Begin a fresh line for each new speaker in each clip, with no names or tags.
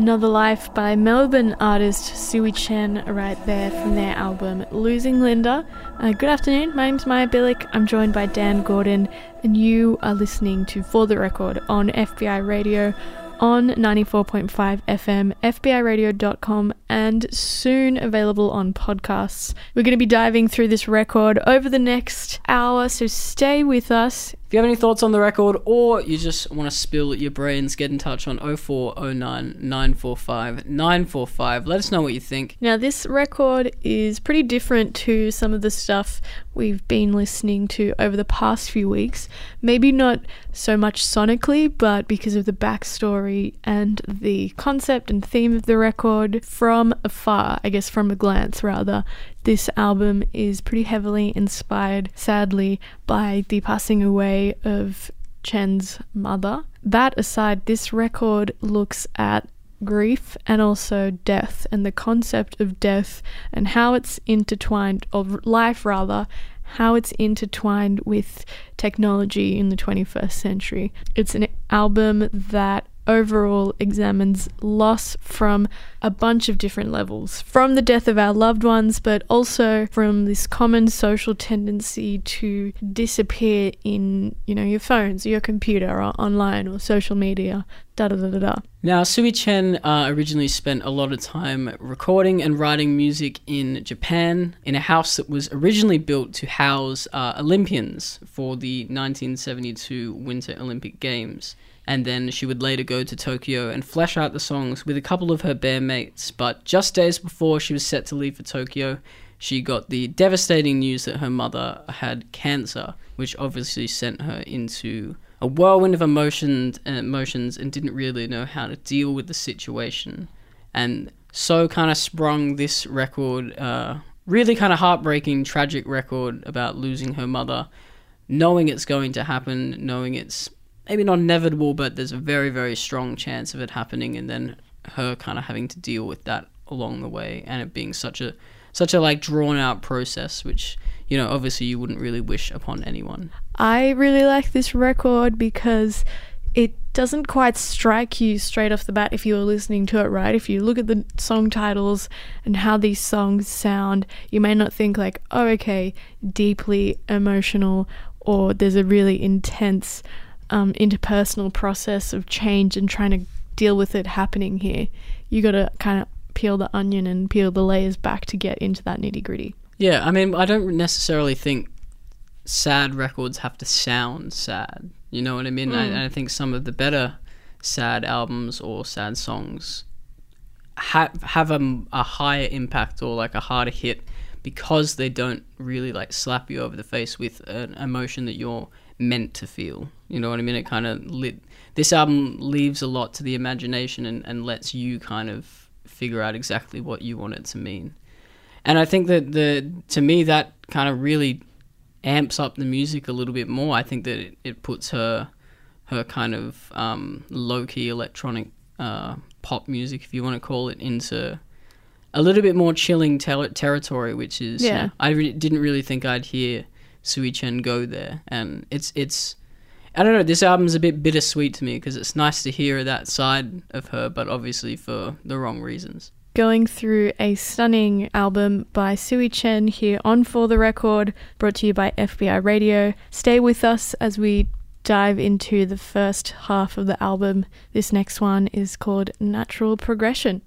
Another Life by Melbourne artist Sui Zhen, right there from their album Losing Linda. Uh, good afternoon, my name's Maya Billick. I'm joined by Dan Gordon, and you are listening to For the Record on FBI Radio on 94.5 FM, FBIRadio.com, and soon available on podcasts. We're going to be diving through this record over the next hour, so stay with us.
If you have any thoughts on the record or you just want to spill your brains, get in touch on 0409 945 945. Let us know what you think.
Now, this record is pretty different to some of the stuff we've been listening to over the past few weeks. Maybe not so much sonically, but because of the backstory and the concept and theme of the record from afar, I guess from a glance rather. This album is pretty heavily inspired, sadly, by the passing away of Zhen's mother. That aside, this record looks at grief and also death and the concept of death and how it's intertwined, of life rather, how it's intertwined with technology in the 21st century. It's an album that overall examines loss from a bunch of different levels from the death of our loved ones, but also from this common social tendency to disappear in, you know, your phones, your computer, or online, or social media. Da da da da da.
Now, Sui Zhen uh, originally spent a lot of time recording and writing music in Japan in a house that was originally built to house uh, Olympians for the 1972 Winter Olympic Games and then she would later go to Tokyo and flesh out the songs with a couple of her bandmates. But just days before she was set to leave for Tokyo, she got the devastating news that her mother had cancer, which obviously sent her into a whirlwind of emotions and emotions and didn't really know how to deal with the situation. And so kind of sprung this record, uh, really kind of heartbreaking, tragic record about losing her mother, knowing it's going to happen, knowing it's maybe not inevitable, but there's a very, very strong chance of it happening, and then her kind of having to deal with that along the way, and it being such a such a like drawn out process, which you know obviously you wouldn't really wish upon anyone.
I really like this record because it doesn't quite strike you straight off the bat if you're listening to it, right? If you look at the song titles and how these songs sound, you may not think like, oh, okay, deeply emotional, or there's a really intense um, interpersonal process of change and trying to deal with it happening here. You got to kind of peel the onion and peel the layers back to get into that nitty gritty.
Yeah, I mean, I don't necessarily think sad records have to sound sad. You know what I mean? Mm. I, I think some of the better sad albums or sad songs have have a, a higher impact or like a harder hit because they don't really like slap you over the face with an emotion that you're meant to feel. You know what I mean? It kind of lit. This album leaves a lot to the imagination and, and lets you kind of figure out exactly what you want it to mean. And I think that the to me that kind of really amps up the music a little bit more. I think that it, it puts her her kind of um, low key electronic uh, pop music, if you want to call it, into a little bit more chilling ter- territory, which is yeah. You know, I re- didn't really think I'd hear Sui Zhen go there, and it's it's I don't know. This album's a bit bittersweet to me because it's nice to hear that side of her, but obviously for the wrong reasons.
Going through a stunning album by Sui Zhen here on For the Record, brought to you by FBI Radio. Stay with us as we dive into the first half of the album. This next one is called Natural Progression.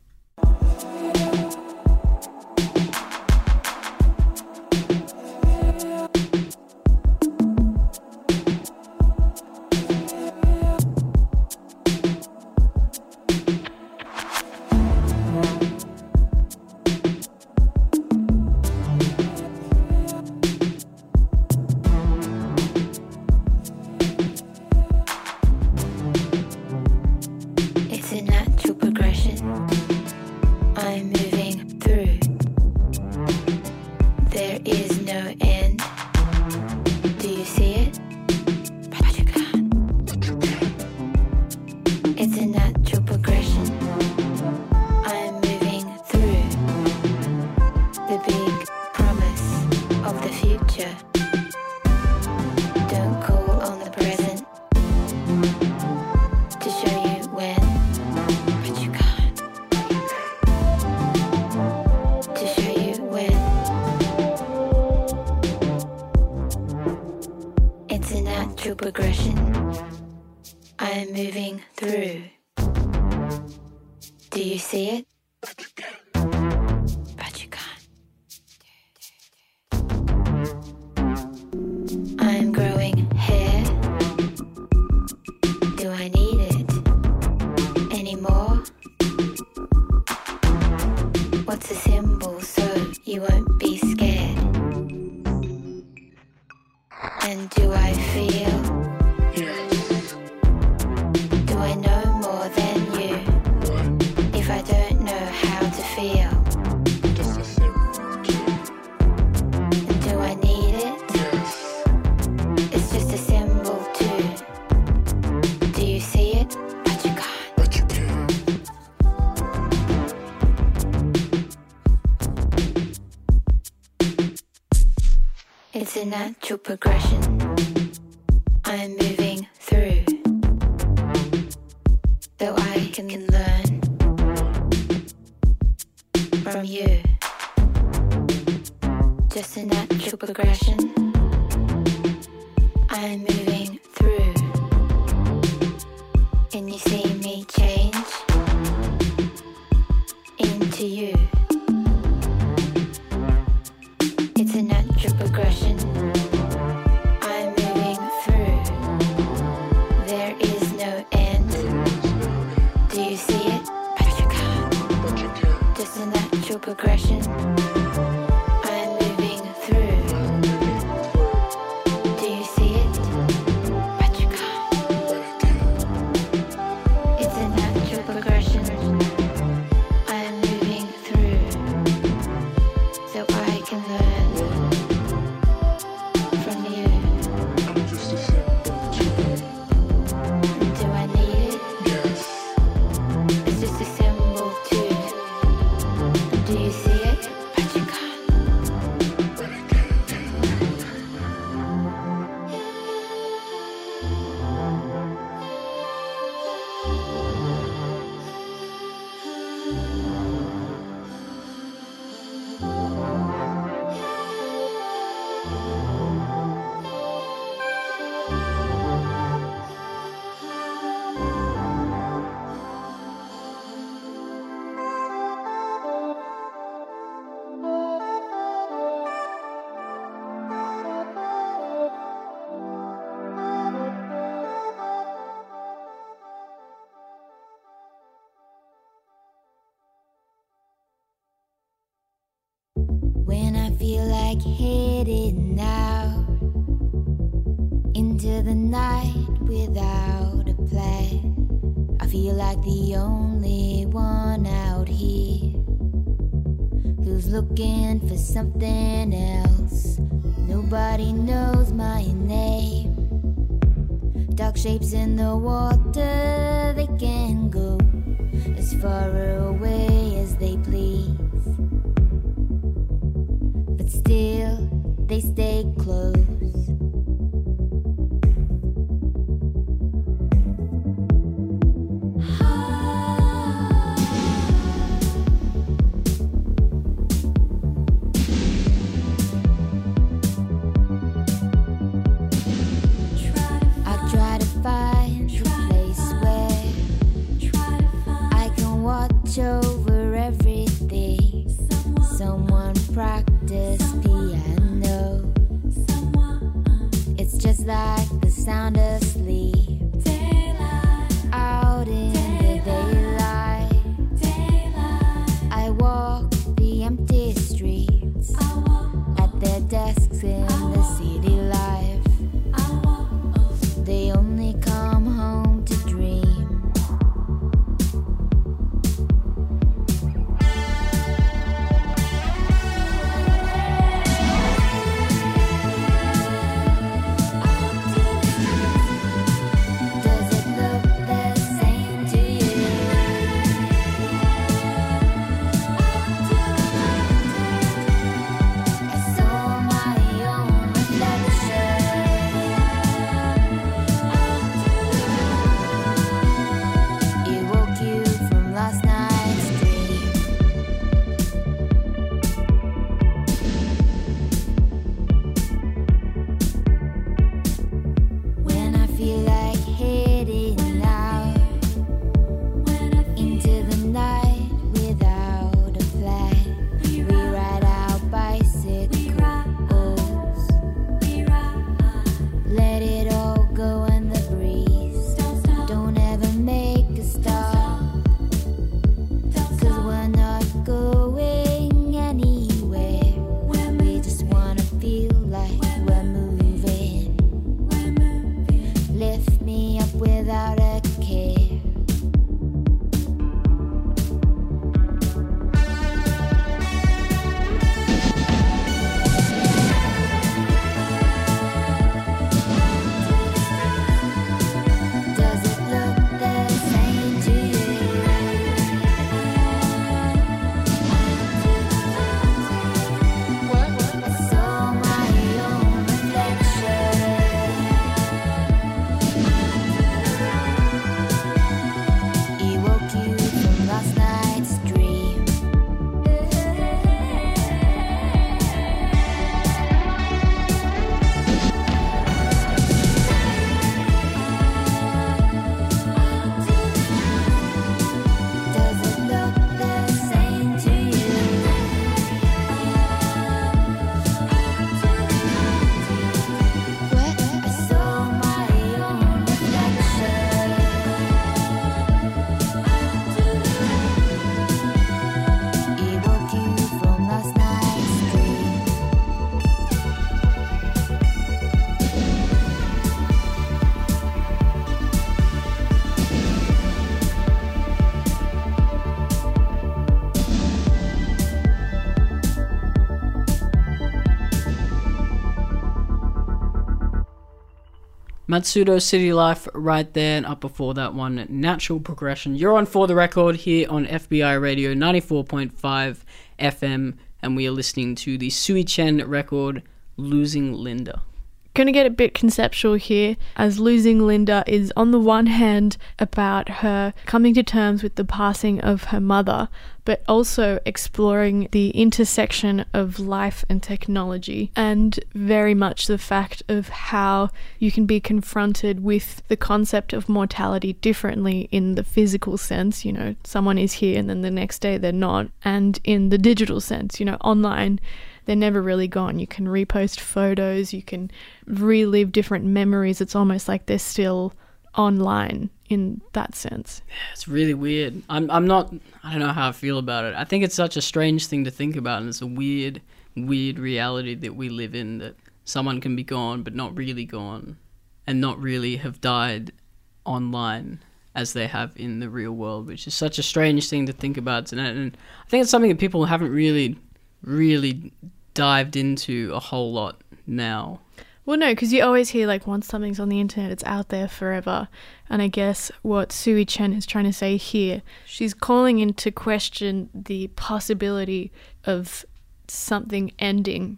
something else. Nobody knows my name. Dark shapes in the water, they can go as far
Matsudo City Life right there, and up before that one, Natural Progression. You're on For the Record here on FBI Radio 94.5 FM, and we are listening to the Sui Zhen record, Losing Linda.
Going to get a bit conceptual here, as losing Linda is on the one hand about her coming to terms with the passing of her mother, but also exploring the intersection of life and technology, and very much the fact of how you can be confronted with the concept of mortality differently in the physical sense, you know, someone is here and then the next day they're not, and in the digital sense, you know, online they're never really gone. You can repost photos, you can relive different memories. It's almost like they're still online in that sense.
It's really weird. I'm, I'm not, I don't know how I feel about it. I think it's such a strange thing to think about, and it's a weird, weird reality that we live in that someone can be gone but not really gone, and not really have died online as they have in the real world, which is such a strange thing to think about. And, and I think it's something that people haven't really, really dived into a whole lot now.
Well, no, because you always hear like once something's on the internet, it's out there forever. And I guess what Sui Zhen is trying to say here, she's calling into question the possibility of something ending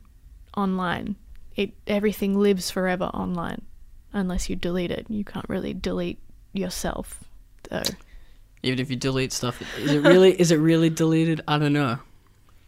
online. It everything lives forever online, unless you delete it. You can't really delete yourself, though.
Even if you delete stuff, is it really is it really deleted? I don't know.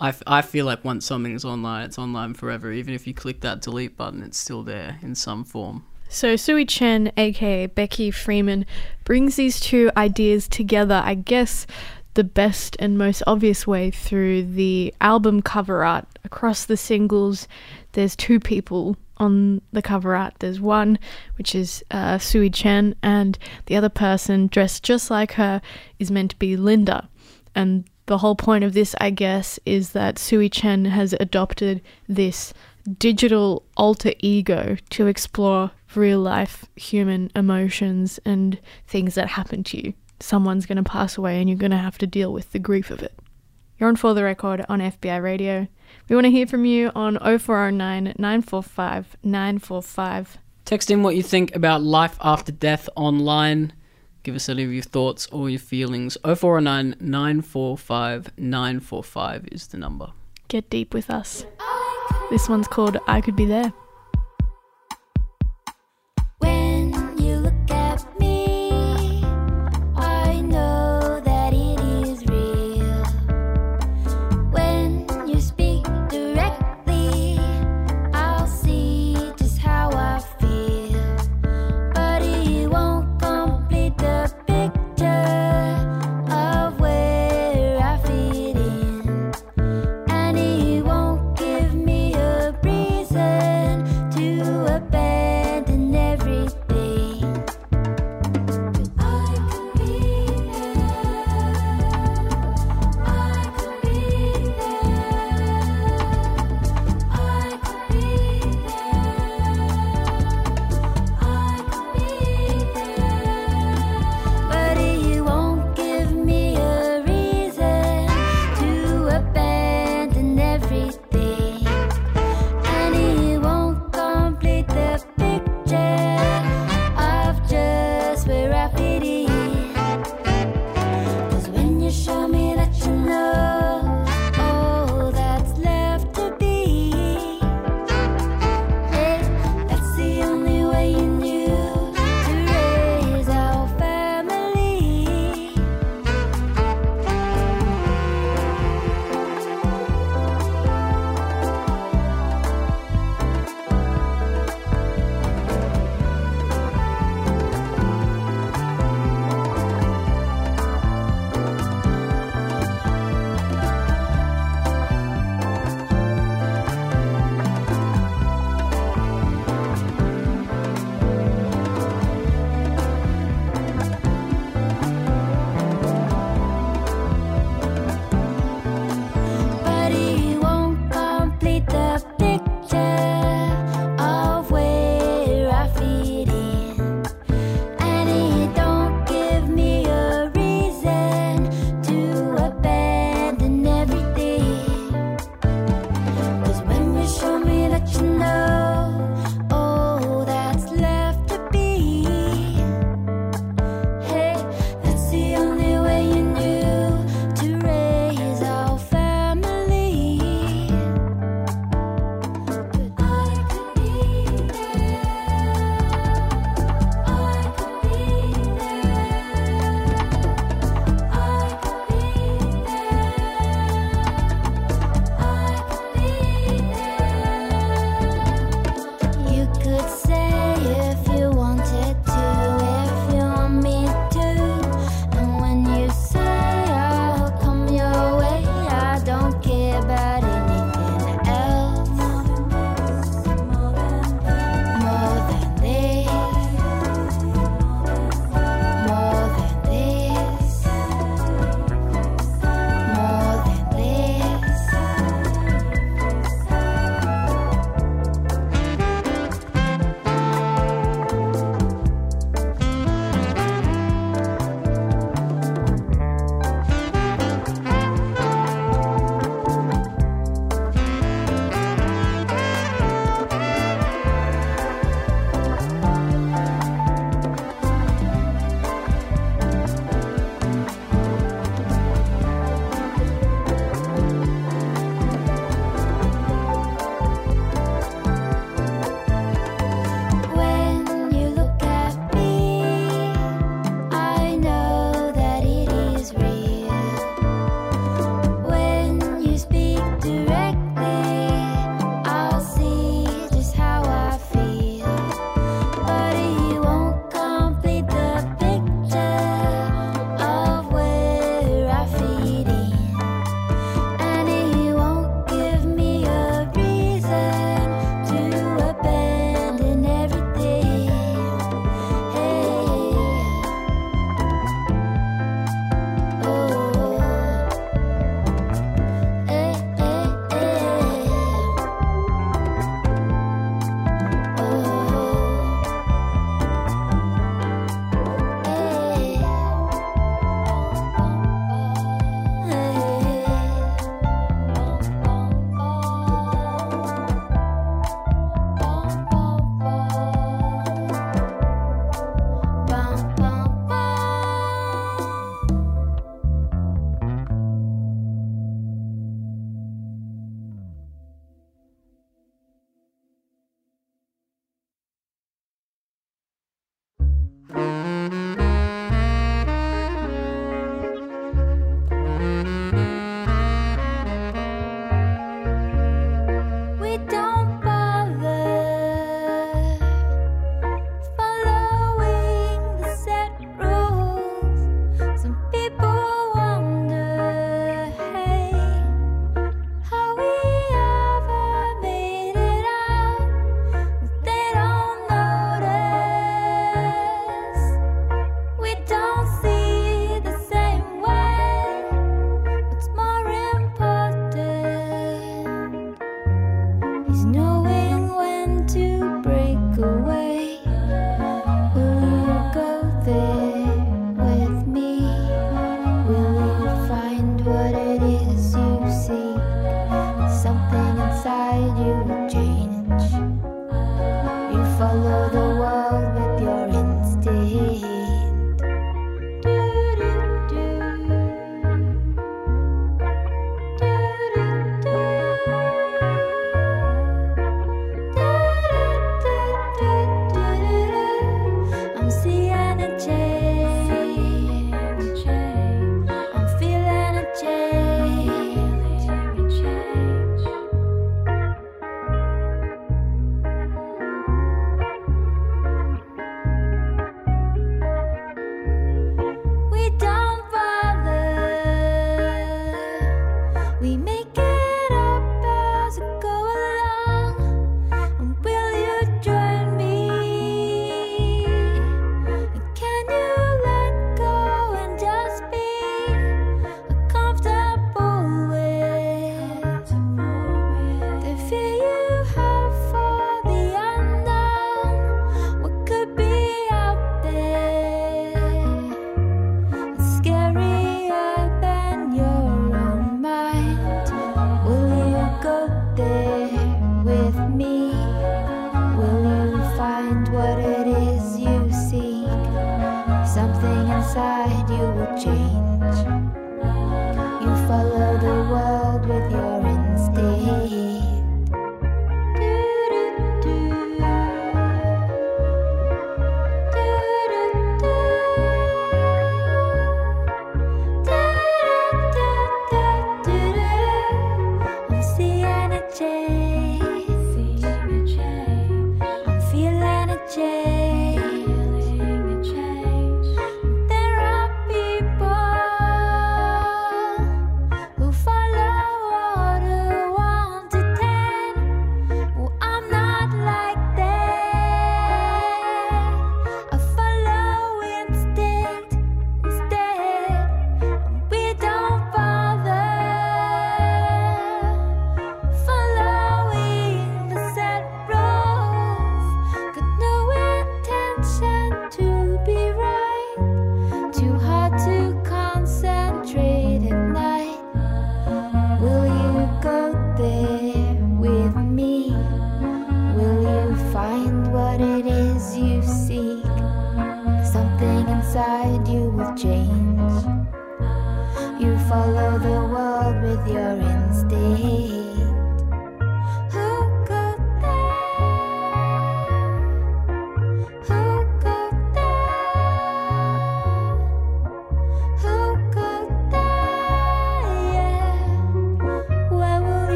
I, I feel like once something's online, it's online forever. Even if you click that delete button, it's still there in some form.
So Sui Zhen, aka Becky Freeman, brings these two ideas together, I guess the best and most obvious way through the album cover art. Across the singles, there's two people on the cover art. There's one, which is uh, Sui Zhen, and the other person, dressed just like her, is meant to be Linda. And the whole point of this, I guess, is that Sui Zhen has adopted this digital alter ego to explore real life human emotions and things that happen to you. Someone's going to pass away and you're going to have to deal with the grief of it. You're on For the Record on FBI Radio. We want to hear from you on 0409 945 945.
Text in what you think about life after death online. Give us any of your thoughts or your feelings. 0409 945 945 is the number.
Get deep with us. This one's called I Could Be
There.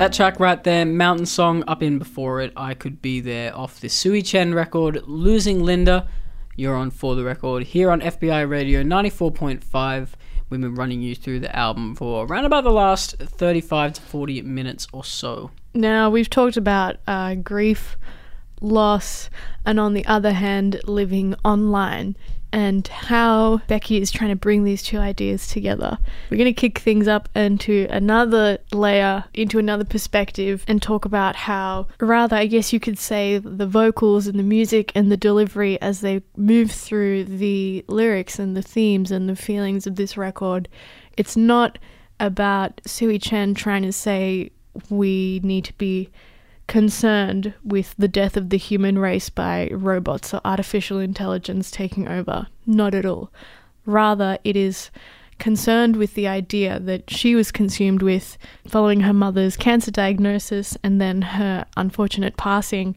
That track right there, Mountain Song, up in before it, I Could Be There, off the Sui Zhen record, Losing Linda. You're on For the Record here on FBI Radio 94.5. We've been running you through the album for around about the last 35 to 40 minutes or so.
Now, we've talked about uh, grief, loss, and on the other hand, living online, and how Becky is trying to bring these two ideas together. We're going to kick things up into another layer, into another perspective, and talk about how, rather, I guess you could say, the vocals and the music and the delivery as they move through the lyrics and the themes and the feelings of this record, it's not about Sui Zhen trying to say we need to be concerned with the death of the human race by robots or artificial intelligence taking over. Not at all. Rather, it is concerned with the idea that she was consumed with following her mother's cancer diagnosis and then her unfortunate passing.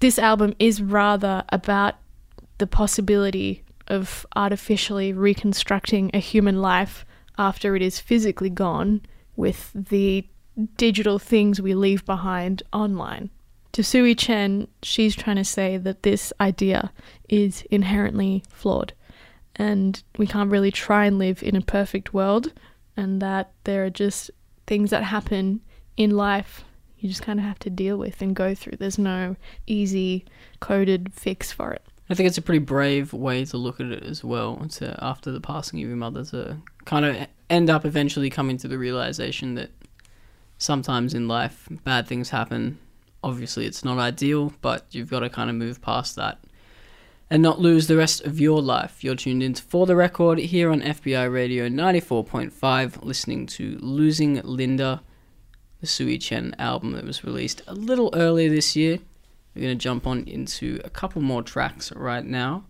This album is rather about the possibility of artificially reconstructing a human life after it is physically gone with the digital things we leave behind online. To Sui Zhen, she's trying to say that this idea is inherently flawed and we can't really try and live in a perfect world and that there are just things that happen in life you just kind of have to deal with and go through. There's no easy coded fix for it.
I think it's a pretty brave way to look at it as well. To after the passing of your mother, to kind of end up eventually coming to the realization that sometimes in life bad things happen. Obviously, it's not ideal, but you've got to kind of move past that and not lose the rest of your life. You're tuned in to For the Record here on FBI Radio 94.5, listening to Losing Linda, the Sui Zhen album that was released a little earlier this year. We're going to jump on into a couple more tracks right now.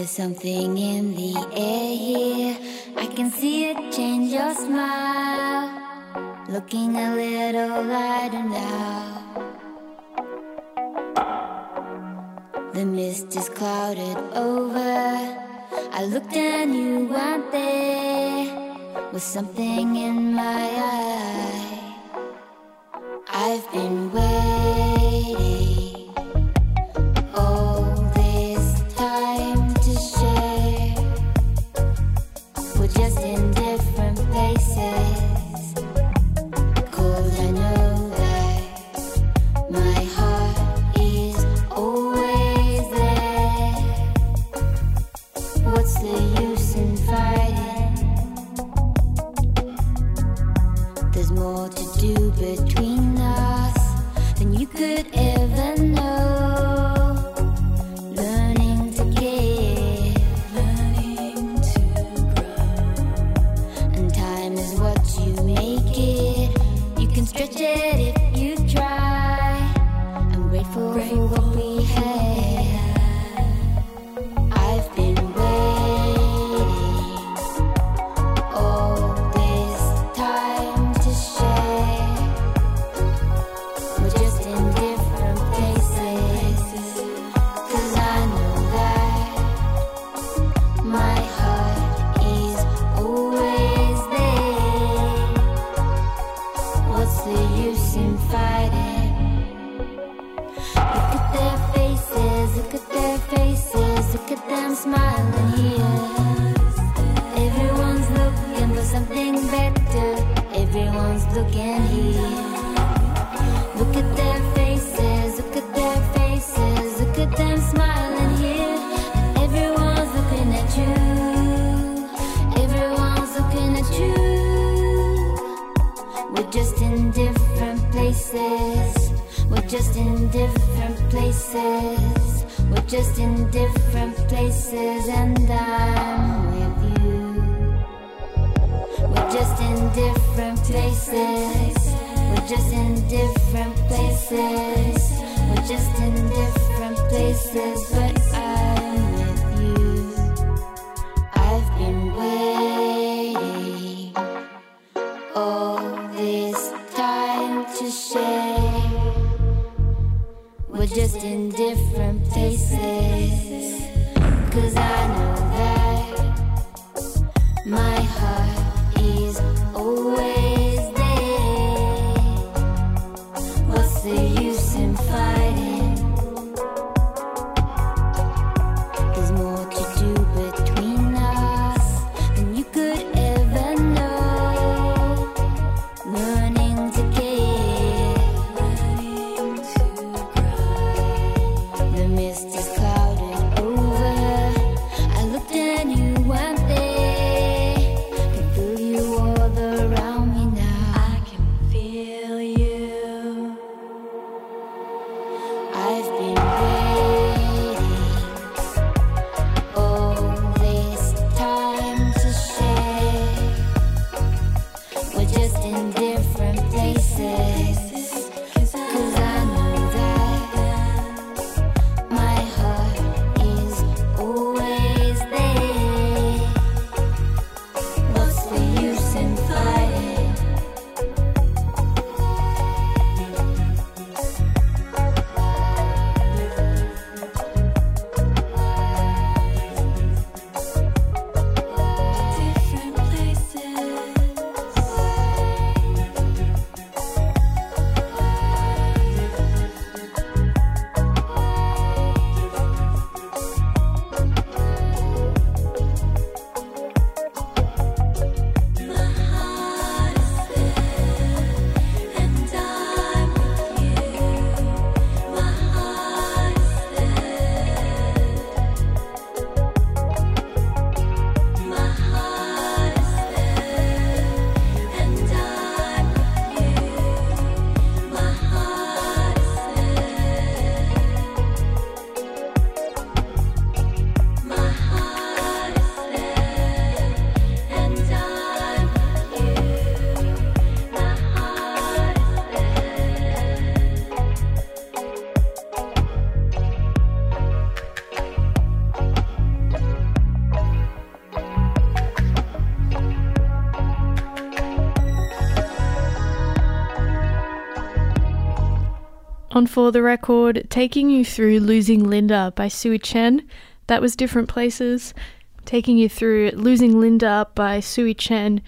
There's something in the air here. I can see it change your smile. Looking a little lighter now. The mist is clouded over. I looked and you weren't there. With something in my eye. I've been waiting. In different places. We're just in different places. We're just in different places, and I'm with you. We're just in different places. We're just in different places. We're just in different places, but I'm
For the Record, taking you through Losing Linda by Sui Zhen. That was Different Places. Taking you through Losing Linda by Sui Zhen,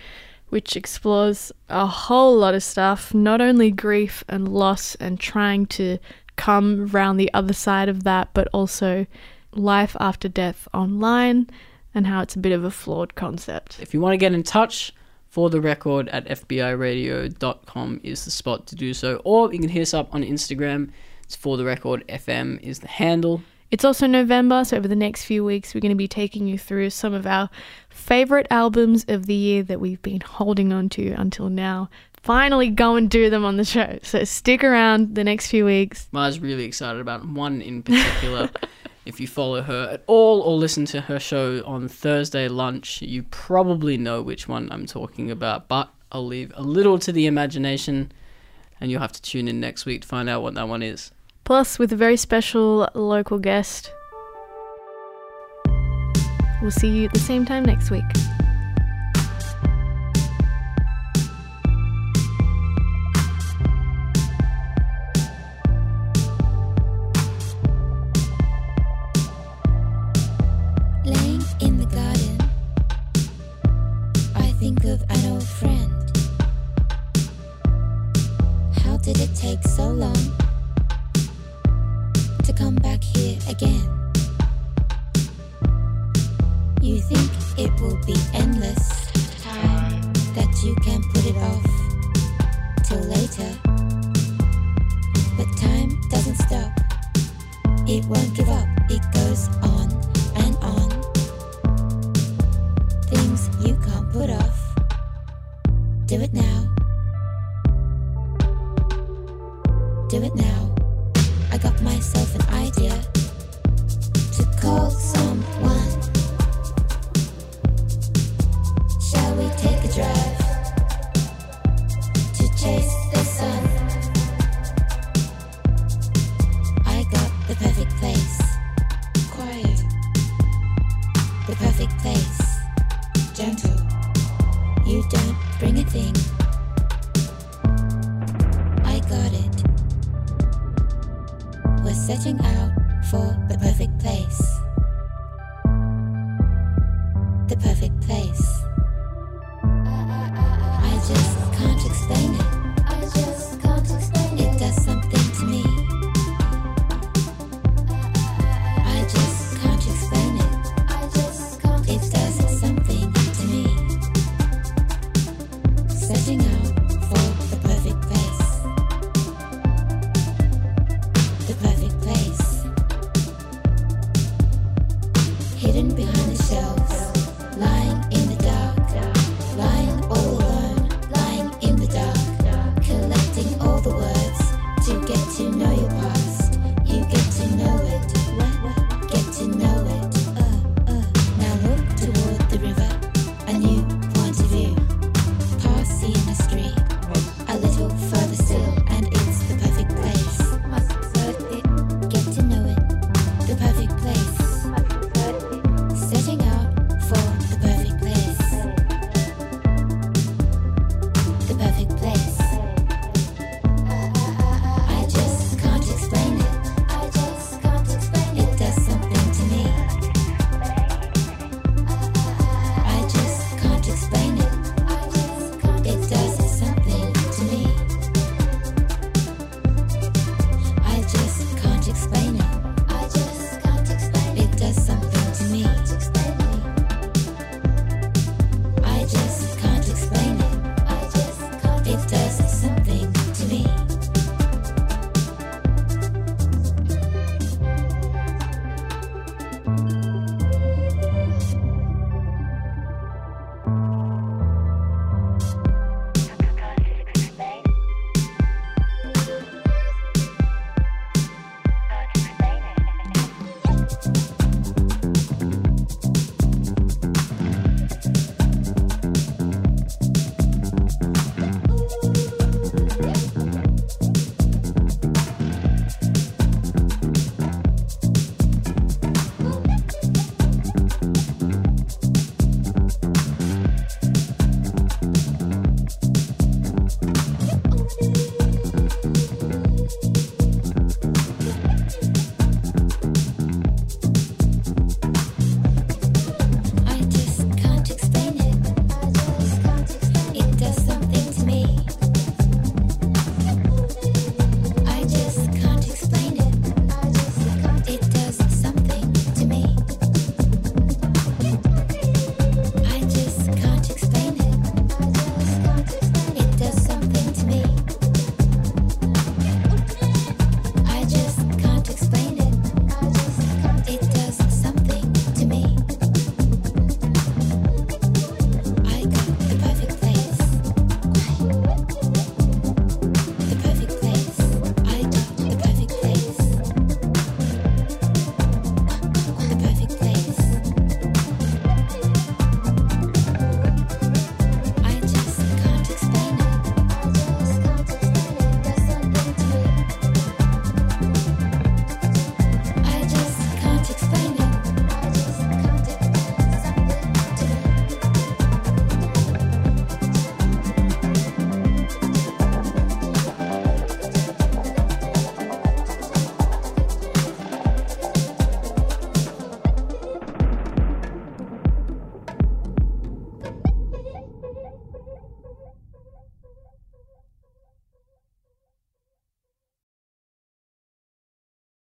which explores a whole lot of stuff, not only grief and loss and trying to come round the other side of that, but also life after death online and how it's a bit of a flawed concept.
If you want to get in touch, for the record at fbiradio.com is the spot to do so. Or you can hit us up on Instagram. It's for the record FM is the handle.
It's also November, so over the next few weeks, we're going to be taking you through some of our favorite albums of the year that we've been holding on to until now. Finally, go and do them on the show. So stick around the next few weeks.
Mars really excited about one in particular. if you follow her at all or listen to her show on Thursday lunch, you probably know which one I'm talking about. But I'll leave a little to the imagination, and you'll have to tune in next week to find out what that one is.
Plus, with a very special local guest. We'll see you at the same time next week.
Take so long to come back here again? You think it will be endless. Time that you can put it off till later. But time doesn't stop. It won't give up. It goes on and on. Things you can't put off. Do it now. Do it now.